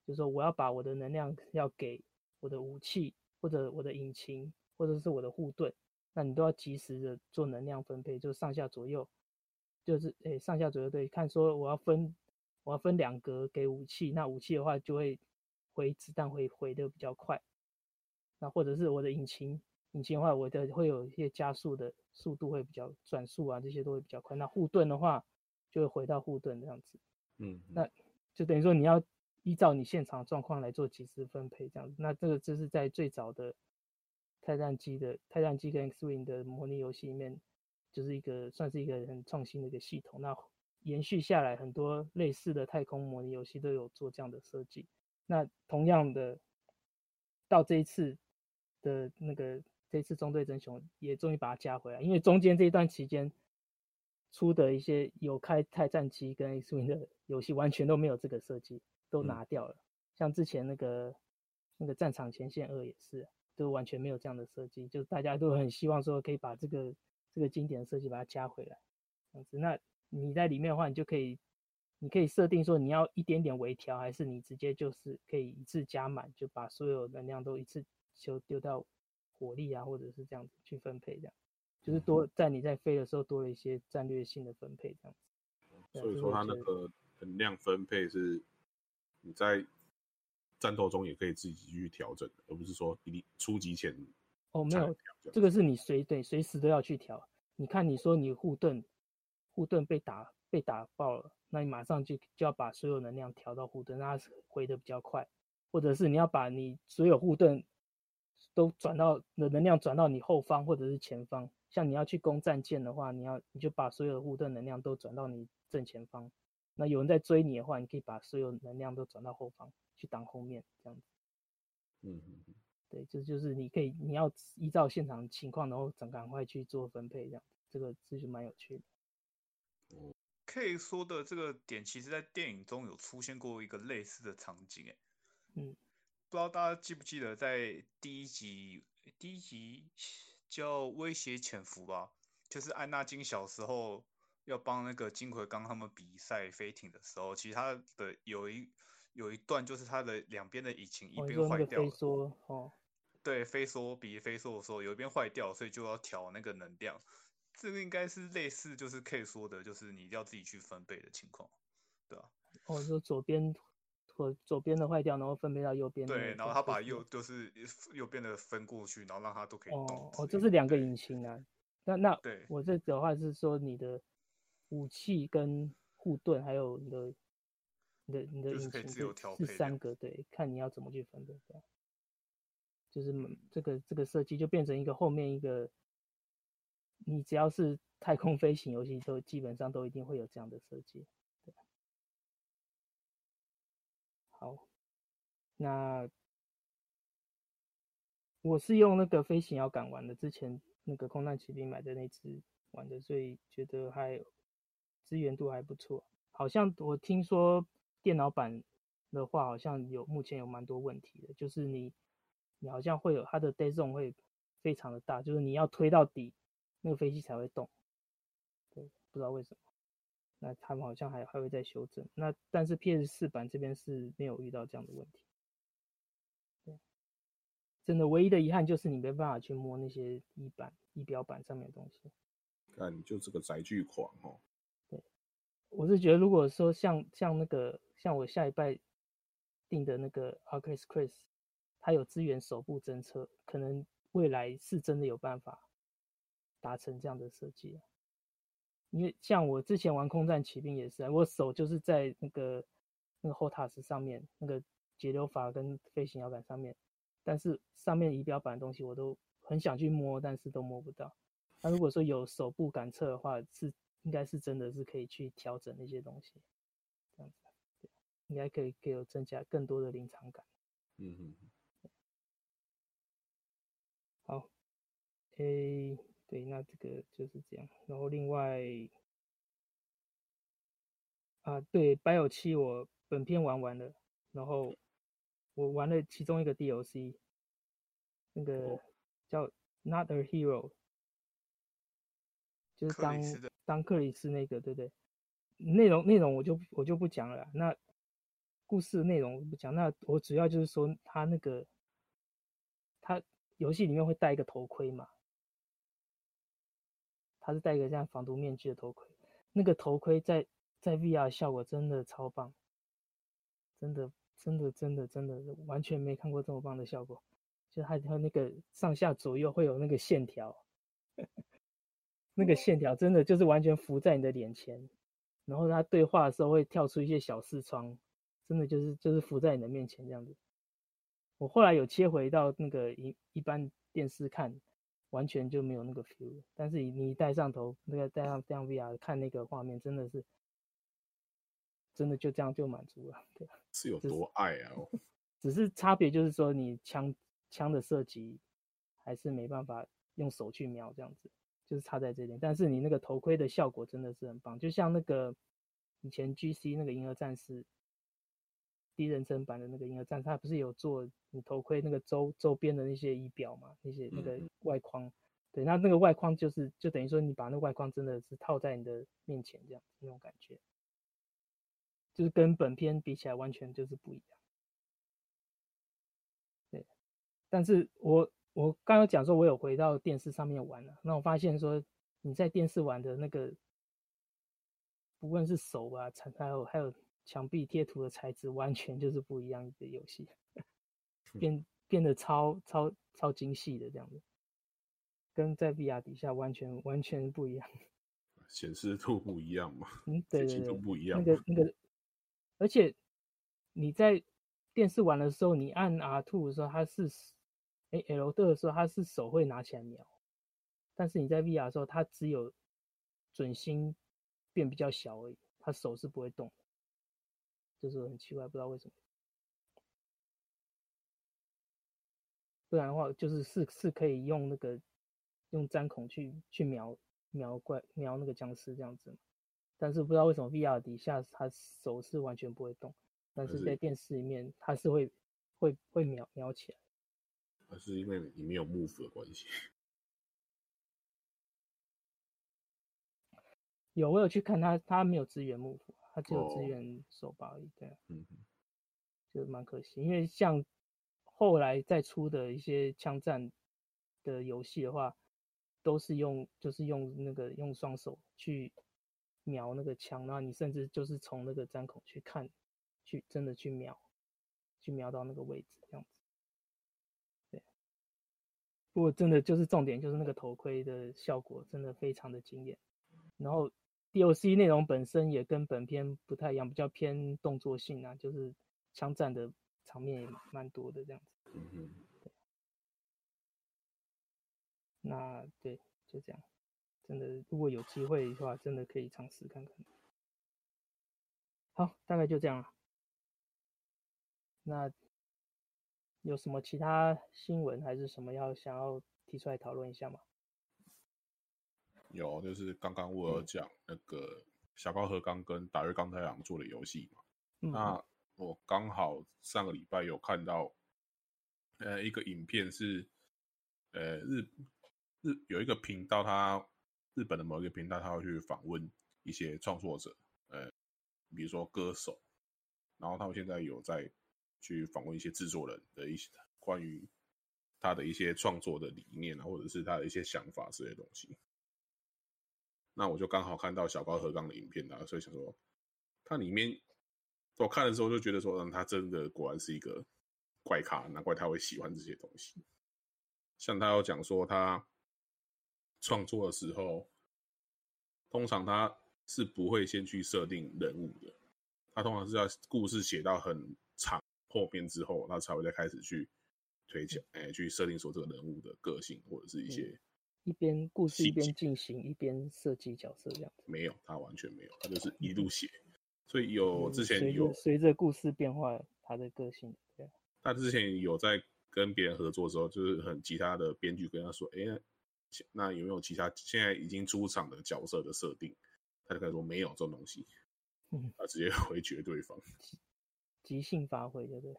就是说我要把我的能量要给我的武器或者我的引擎或者是我的护盾，那你都要及时的做能量分配，就上下左右。就是诶，上下左右对，看说我要分，我要分两格给武器，那武器的话就会回子弹会回的比较快，那或者是我的引擎，引擎的话我的会有一些加速的速度会比较转速啊，这些都会比较快。那护盾的话就会回到护盾这样子，嗯，那就等于说你要依照你现场状况来做即时分配这样子。那这个就是在最早的泰坦机的泰坦机跟 X-Wing 的模拟游戏里面。就是一个算是一个很创新的一个系统，那延续下来很多类似的太空模拟游戏都有做这样的设计。那同样的，到这一次的那个这次中队争雄也终于把它加回来，因为中间这一段期间出的一些有开泰战机跟 X-Wing 的游戏完全都没有这个设计，都拿掉了。像之前那个那个战场前线二也是，都完全没有这样的设计，就大家都很希望说可以把这个。这个经典的设计把它加回来，这样子。那你在里面的话，你就可以，你可以设定说你要一点点微调，还是你直接就是可以一次加满，就把所有能量都一次就丢到火力啊，或者是这样子去分配，这样就是多在你在飞的时候多了一些战略性的分配，这样子。所以说它那个能量分配是你在战斗中也可以自己去调整，而不是说你初级前。哦，没有，这个是你随对随时都要去调。你看，你说你护盾护盾被打被打爆了，那你马上就就要把所有能量调到护盾，让它回的比较快。或者是你要把你所有护盾都转到的能量转到你后方或者是前方。像你要去攻战舰的话，你要你就把所有的护盾能量都转到你正前方。那有人在追你的话，你可以把所有能量都转到后方去挡后面，这样子。嗯嗯嗯。对，这就是你可以，你要依照现场情况，然后赶赶快去做分配，这样，这个这就蛮有趣的。K 说的这个点，其实在电影中有出现过一个类似的场景，哎，嗯，不知道大家记不记得，在第一集，第一集叫《威胁潜伏》吧，就是安纳金小时候要帮那个金奎刚他们比赛飞艇的时候，其实他的有一有一段就是他的两边的引擎一边坏掉了，哦，哦对，飞梭比飞梭的时候，有一边坏掉，所以就要调那个能量。这个应该是类似，就是 K 说的，就是你要自己去分配的情况，对吧？哦，就左边或左边的坏掉，然后分配到右边。对，然后他把右就是右边的分过去，然后让他都可以动。哦，哦，这是两个引擎啊。那那对，我这的话是说你的武器跟护盾，还有你的你的你的引擎是三个，对，看你要怎么去分配这样。就是这个这个设计就变成一个后面一个，你只要是太空飞行游戏，都基本上都一定会有这样的设计。对，好，那我是用那个飞行摇杆玩的，之前那个空难骑兵买的那只玩的，所以觉得还支援度还不错。好像我听说电脑版的话，好像有目前有蛮多问题的，就是你。你好像会有它的 dead zone 会非常的大，就是你要推到底，那个飞机才会动。对，不知道为什么。那他们好像还还会再修正。那但是 PS 四版这边是没有遇到这样的问题。对，真的唯一的遗憾就是你没办法去摸那些仪板、仪表板上面的东西。看，你就是个载具狂哦。对，我是觉得如果说像像那个像我下一拜订的那个 Arcus Chris 它有支援手部侦测，可能未来是真的有办法达成这样的设计。因为像我之前玩空战骑兵也是，我手就是在那个那个 HOTAS 上面，那个节流阀跟飞行摇杆上面，但是上面仪表板的东西我都很想去摸，但是都摸不到。那如果说有手部感测的话，是应该是真的是可以去调整那些东西，这样子，对，应该可以给我增加更多的临场感。嗯嗯。好，A。对，那这个就是这样。然后另外，啊，对，白友七我本片玩完了，然后我玩了其中一个 DLC，那个叫 Not a Hero，就是当当克里斯那个，对不对？内容内容我就我就不讲了。那故事内容不讲，那我主要就是说他那个他游戏里面会戴一个头盔嘛。他是戴一个像防毒面具的头盔，那个头盔在在 VR 效果真的超棒，真的真的真的真的完全没看过这么棒的效果，就它它那个上下左右会有那个线条，[laughs] 那个线条真的就是完全浮在你的脸前，然后他对话的时候会跳出一些小视窗，真的就是就是浮在你的面前这样子。我后来有切回到那个一一般电视看。完全就没有那个 feel，但是你你戴上头那个戴上这样 VR 看那个画面，真的是真的就这样就满足了，对，是有多爱啊？[laughs] 只是差别就是说你枪枪的射击还是没办法用手去瞄这样子，就是差在这点。但是你那个头盔的效果真的是很棒，就像那个以前 GC 那个银河战士。第一人称版的那个银河战士，它不是有做你头盔那个周周边的那些仪表嘛？那些那个外框，嗯、对，那那个外框就是就等于说你把那个外框真的是套在你的面前这样那种感觉，就是跟本片比起来完全就是不一样。对，但是我我刚刚讲说，我有回到电视上面玩了，那我发现说你在电视玩的那个，不论是手啊，还有还有。墙壁贴图的材质完全就是不一样的游戏，变变得超超超精细的这样子，跟在 VR 底下完全完全不一样，[laughs] 显示度不一样嘛？嗯，对对对，不一样。那个那个，而且你在电视玩的时候，你按 R two 的时候，它是哎 L2 的时候，它是手会拿起来瞄，但是你在 VR 的时候，它只有准心变比较小而已，它手是不会动。就是很奇怪，不知道为什么。不然的话，就是是是可以用那个用粘孔去去瞄瞄怪瞄那个僵尸这样子，但是不知道为什么 VR 底下他手是完全不会动，但是在电视里面他是会会会瞄瞄起来。还是因为里面有 Move 的关系？有，我有去看他，他没有支援 Move。它只有支援手把而已，对，嗯，就蛮可惜。因为像后来再出的一些枪战的游戏的话，都是用就是用那个用双手去瞄那个枪，然后你甚至就是从那个覘孔去看，去真的去瞄，去瞄到那个位置这样子。对，不过真的就是重点就是那个头盔的效果真的非常的惊艳，然后。DLC 内容本身也跟本片不太一样，比较偏动作性啊，就是枪战的场面也蛮多的这样子。嗯。对。那对，就这样。真的，如果有机会的话，真的可以尝试看看。好，大概就这样了。那有什么其他新闻还是什么要想要提出来讨论一下吗？有，就是刚刚我有讲那个小高和刚跟打日刚太郎做的游戏嘛。嗯、那我刚好上个礼拜有看到，呃，一个影片是，呃，日日有一个频道，他日本的某一个频道，他会去访问一些创作者，呃，比如说歌手，然后他们现在有在去访问一些制作人的一些关于他的一些创作的理念啊，或者是他的一些想法之类的东西。那我就刚好看到小高和刚的影片啦，所以想说，他里面我看的时候就觉得说，嗯，他真的果然是一个怪咖，难怪他会喜欢这些东西。像他有讲说，他创作的时候，通常他是不会先去设定人物的，他通常是要故事写到很长后边之后，他才会再开始去推敲，哎、欸，去设定说这个人物的个性或者是一些、嗯、一边故事一边进行，一边设计角色这样子。没有，他完全没有，他就是一路写。所以有之前有随着故事变化，他的个性对。他之前有在跟别人合作的时候，就是很其他的编剧跟他说：“哎、欸，那有没有其他现在已经出场的角色的设定？”他就开始说：“没有这种东西。”嗯，他直接 [laughs] 回绝对方，即兴发挥，对不对？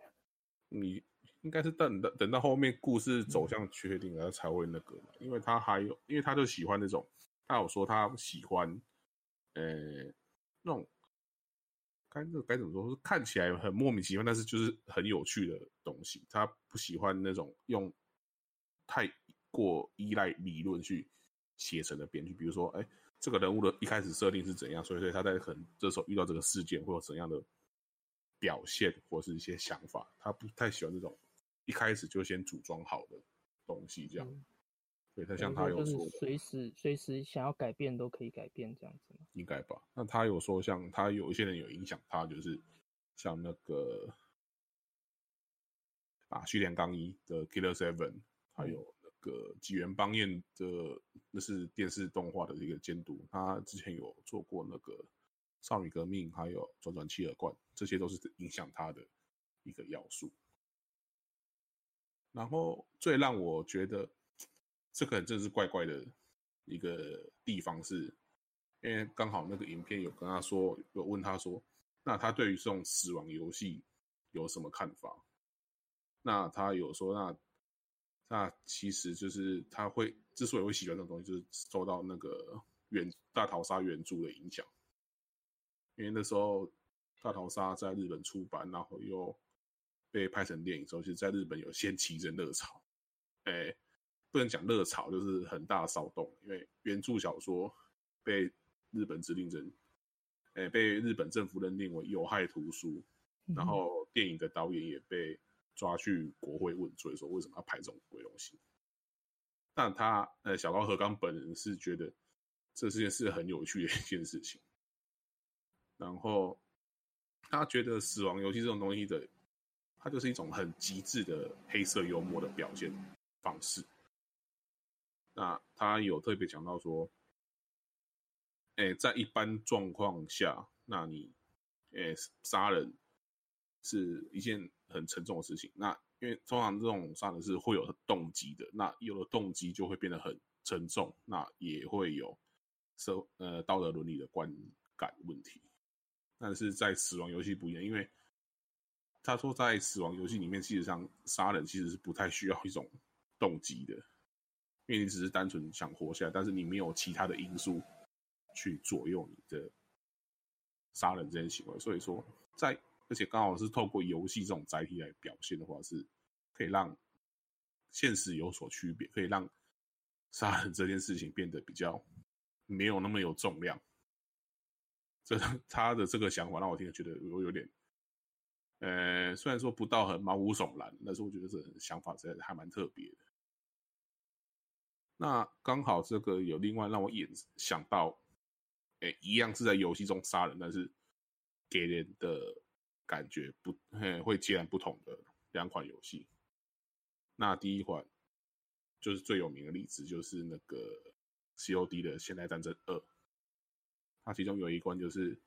你应该是等等等到后面故事走向确定了才会那个嘛，因为他还有，因为他就喜欢那种，他有说他喜欢，呃、欸，那种。该这该怎么说？是看起来很莫名其妙，但是就是很有趣的东西。他不喜欢那种用太过依赖理论去写成的编剧。比如说，哎，这个人物的一开始设定是怎样，所以所以他在可能这时候遇到这个事件会有怎样的表现，或是一些想法。他不太喜欢这种一开始就先组装好的东西，这样。嗯对，他像他有说，随时随时想要改变都可以改变这样子吗？应该吧。那他有说，像他有一些人有影响他，就是像那个啊，序田刚一的 Killer Seven，还有那个吉原邦彦的，那是电视动画的一个监督。他之前有做过那个少女革命，还有转转妻儿观，这些都是影响他的一个要素。然后最让我觉得。这可能真是怪怪的一个地方，是因为刚好那个影片有跟他说，有问他说，那他对于这种死亡游戏有什么看法？那他有说，那那其实就是他会之所以会喜欢这种东西，就是受到那个原大逃杀原著的影响，因为那时候大逃杀在日本出版，然后又被拍成电影之后，其实在日本有掀起一阵热潮，哎。不能讲热潮，就是很大的骚动，因为原著小说被日本指定成，哎，被日本政府认定为有害图书，然后电影的导演也被抓去国会问罪，说为什么要拍这种鬼东西？但他，呃，小高和刚本人是觉得这是件事很有趣的一件事情，然后他觉得死亡游戏这种东西的，它就是一种很极致的黑色幽默的表现方式。那他有特别讲到说，哎、在一般状况下，那你，哎、杀人是一件很沉重的事情。那因为通常这种杀人是会有动机的，那有了动机就会变得很沉重，那也会有社呃道德伦理的观感问题。但是在死亡游戏不一样，因为他说在死亡游戏里面，事实上杀人其实是不太需要一种动机的。因为你只是单纯想活下来，但是你没有其他的因素去左右你的杀人这件行为，所以说在而且刚好是透过游戏这种载体来表现的话，是可以让现实有所区别，可以让杀人这件事情变得比较没有那么有重量。这他的这个想法让我听了觉得我有点，呃，虽然说不到很毛骨悚然，但是我觉得这想法实在还蛮特别的。那刚好这个有另外让我也想到，哎，一样是在游戏中杀人，但是给人的感觉不，嘿，会截然不同的两款游戏。那第一款就是最有名的例子，就是那个 COD 的《现代战争二》，它其中有一关就是，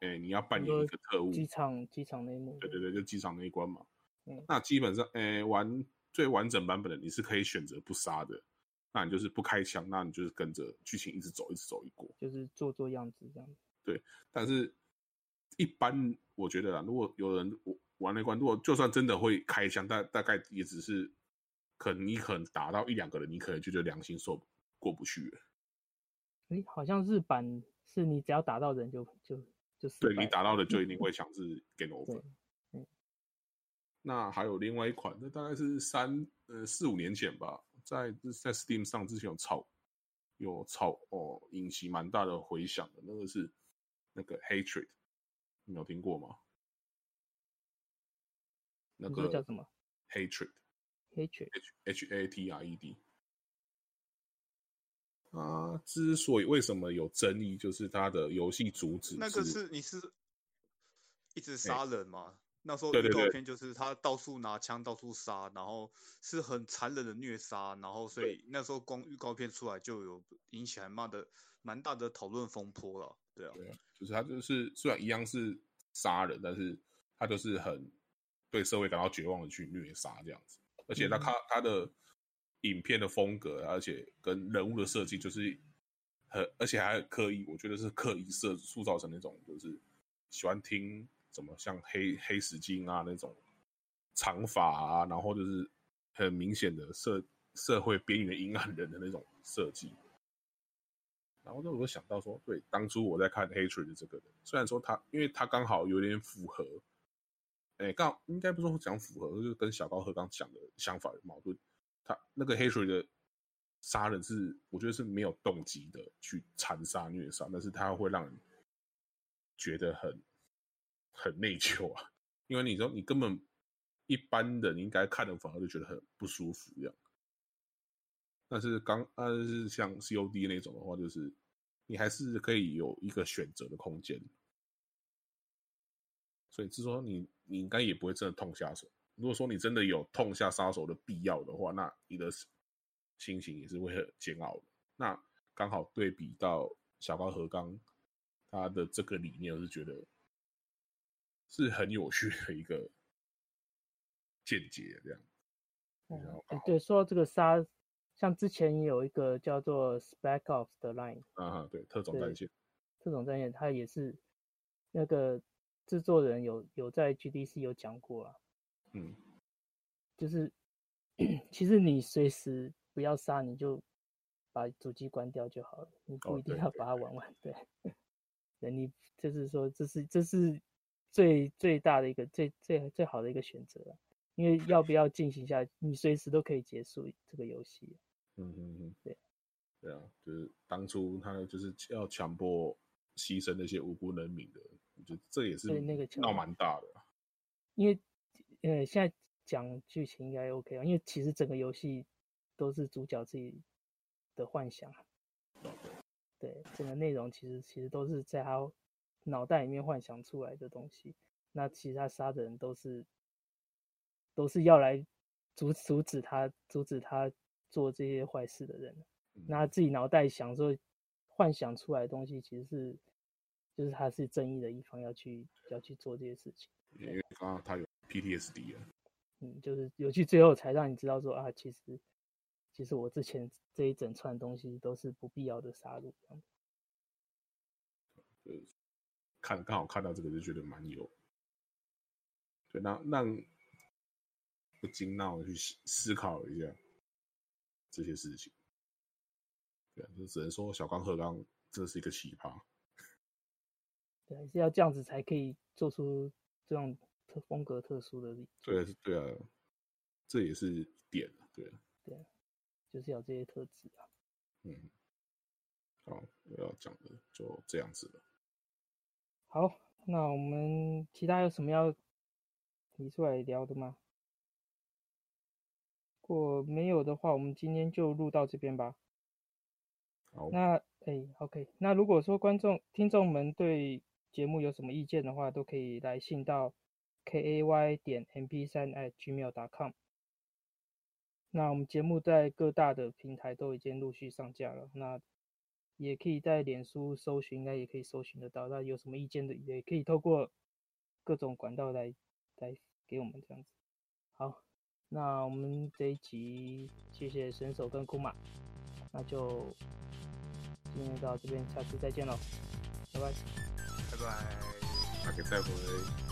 哎，你要扮演一个特务，机场机场内幕，对对对，就机场那一关嘛。嗯，那基本上，哎，玩最完整版本的你是可以选择不杀的。那你就是不开枪，那你就是跟着剧情一直走，一直走一过，就是做做样子这样。对，但是一般我觉得啊，如果有人玩那关，如果就算真的会开枪，但大概也只是可能你可能打到一两个人，你可能就觉得良心受过不去了。哎、欸，好像日版是你只要打到人就就就是。对，你打到的就一定会强制 game [laughs] over。嗯。那还有另外一款，那大概是三呃四五年前吧。在在 Steam 上之前有炒有炒哦，引起蛮大的回响的，那个是那个 Hatred，你有听过吗？那个叫什么 Hatred，H Hatred H A T R E D。啊，之所以为什么有争议，就是他的游戏主旨那个是你是一直杀人吗？欸那时候预告片就是他到处拿枪到处杀，然后是很残忍的虐杀，然后所以那时候光预告片出来就有引起还蛮的蛮大的讨论风波了，对啊，对啊，就是他就是虽然一样是杀人，但是他就是很对社会感到绝望的去虐杀这样子，而且他他他的影片的风格，而且跟人物的设计就是很，而且还刻意，我觉得是刻意设塑造成那种就是喜欢听。什么像黑黑死金啊那种长发啊，然后就是很明显的社社会边缘阴暗人的那种设计。然后就我想到说，对，当初我在看《Hatred》的这个人，虽然说他，因为他刚好有点符合，哎，刚好应该不是说讲符合，就是跟小高和刚讲的想法有矛盾。他那个《Hatred》的杀人是，我觉得是没有动机的去残杀虐杀，但是他会让人觉得很。很内疚啊，因为你说你根本一般人应该看的反而就觉得很不舒服一样。但是刚但是像 COD 那种的话，就是你还是可以有一个选择的空间。所以是说你你应该也不会真的痛下手。如果说你真的有痛下杀手的必要的话，那你的心情也是会很煎熬的。那刚好对比到小高和刚他的这个理念，我是觉得。是很有趣的一个见解，这样。嗯，欸、对，说到这个杀，像之前也有一个叫做 Spec Ops 的 Line，啊，对，特种战线，特种战线，他也是那个制作人有有在 GDC 有讲过啊，嗯，就是 [clears throat] 其实你随时不要杀，你就把主机关掉就好了，你不一定要把它玩完，哦、对，对，对，你就是说这是这是。最最大的一个最最最好的一个选择，因为要不要进行下，你随时都可以结束这个游戏。嗯嗯嗯，对，对啊，就是当初他就是要强迫牺牲那些无辜人民的，我觉得这也是那个闹蛮大的。因为呃，现在讲剧情应该 OK 啊，因为其实整个游戏都是主角自己的幻想。对，整个内容其实其实都是在他。脑袋里面幻想出来的东西，那其他杀的人都是都是要来阻阻止他阻止他做这些坏事的人。那他自己脑袋想说幻想出来的东西，其实是就是他是正义的一方要去要去做这些事情。因为刚刚他有 PTSD 啊，嗯，就是游戏最后才让你知道说啊，其实其实我之前这一整串东西都是不必要的杀戮。看刚好看到这个就觉得蛮有，对，那让不禁让我去思考一下这些事情，对，就只能说小刚和刚真的是一个奇葩，对，是要这样子才可以做出这样特风格特殊的，对，对啊，这也是点，对啊，对，就是要这些特质啊，嗯，好，我要讲的就这样子了。好，那我们其他有什么要提出来聊的吗？如果没有的话，我们今天就录到这边吧。好，那哎，OK，那如果说观众、听众们对节目有什么意见的话，都可以来信到 kay 点 mp3 at gmail.com。那我们节目在各大的平台都已经陆续上架了。那也可以在脸书搜寻，应该也可以搜寻得到。那有什么意见的，也可以透过各种管道来来给我们这样子。好，那我们这一集谢谢神手跟库马，那就今天到这边，下次再见喽，拜拜，拜拜，下次再会。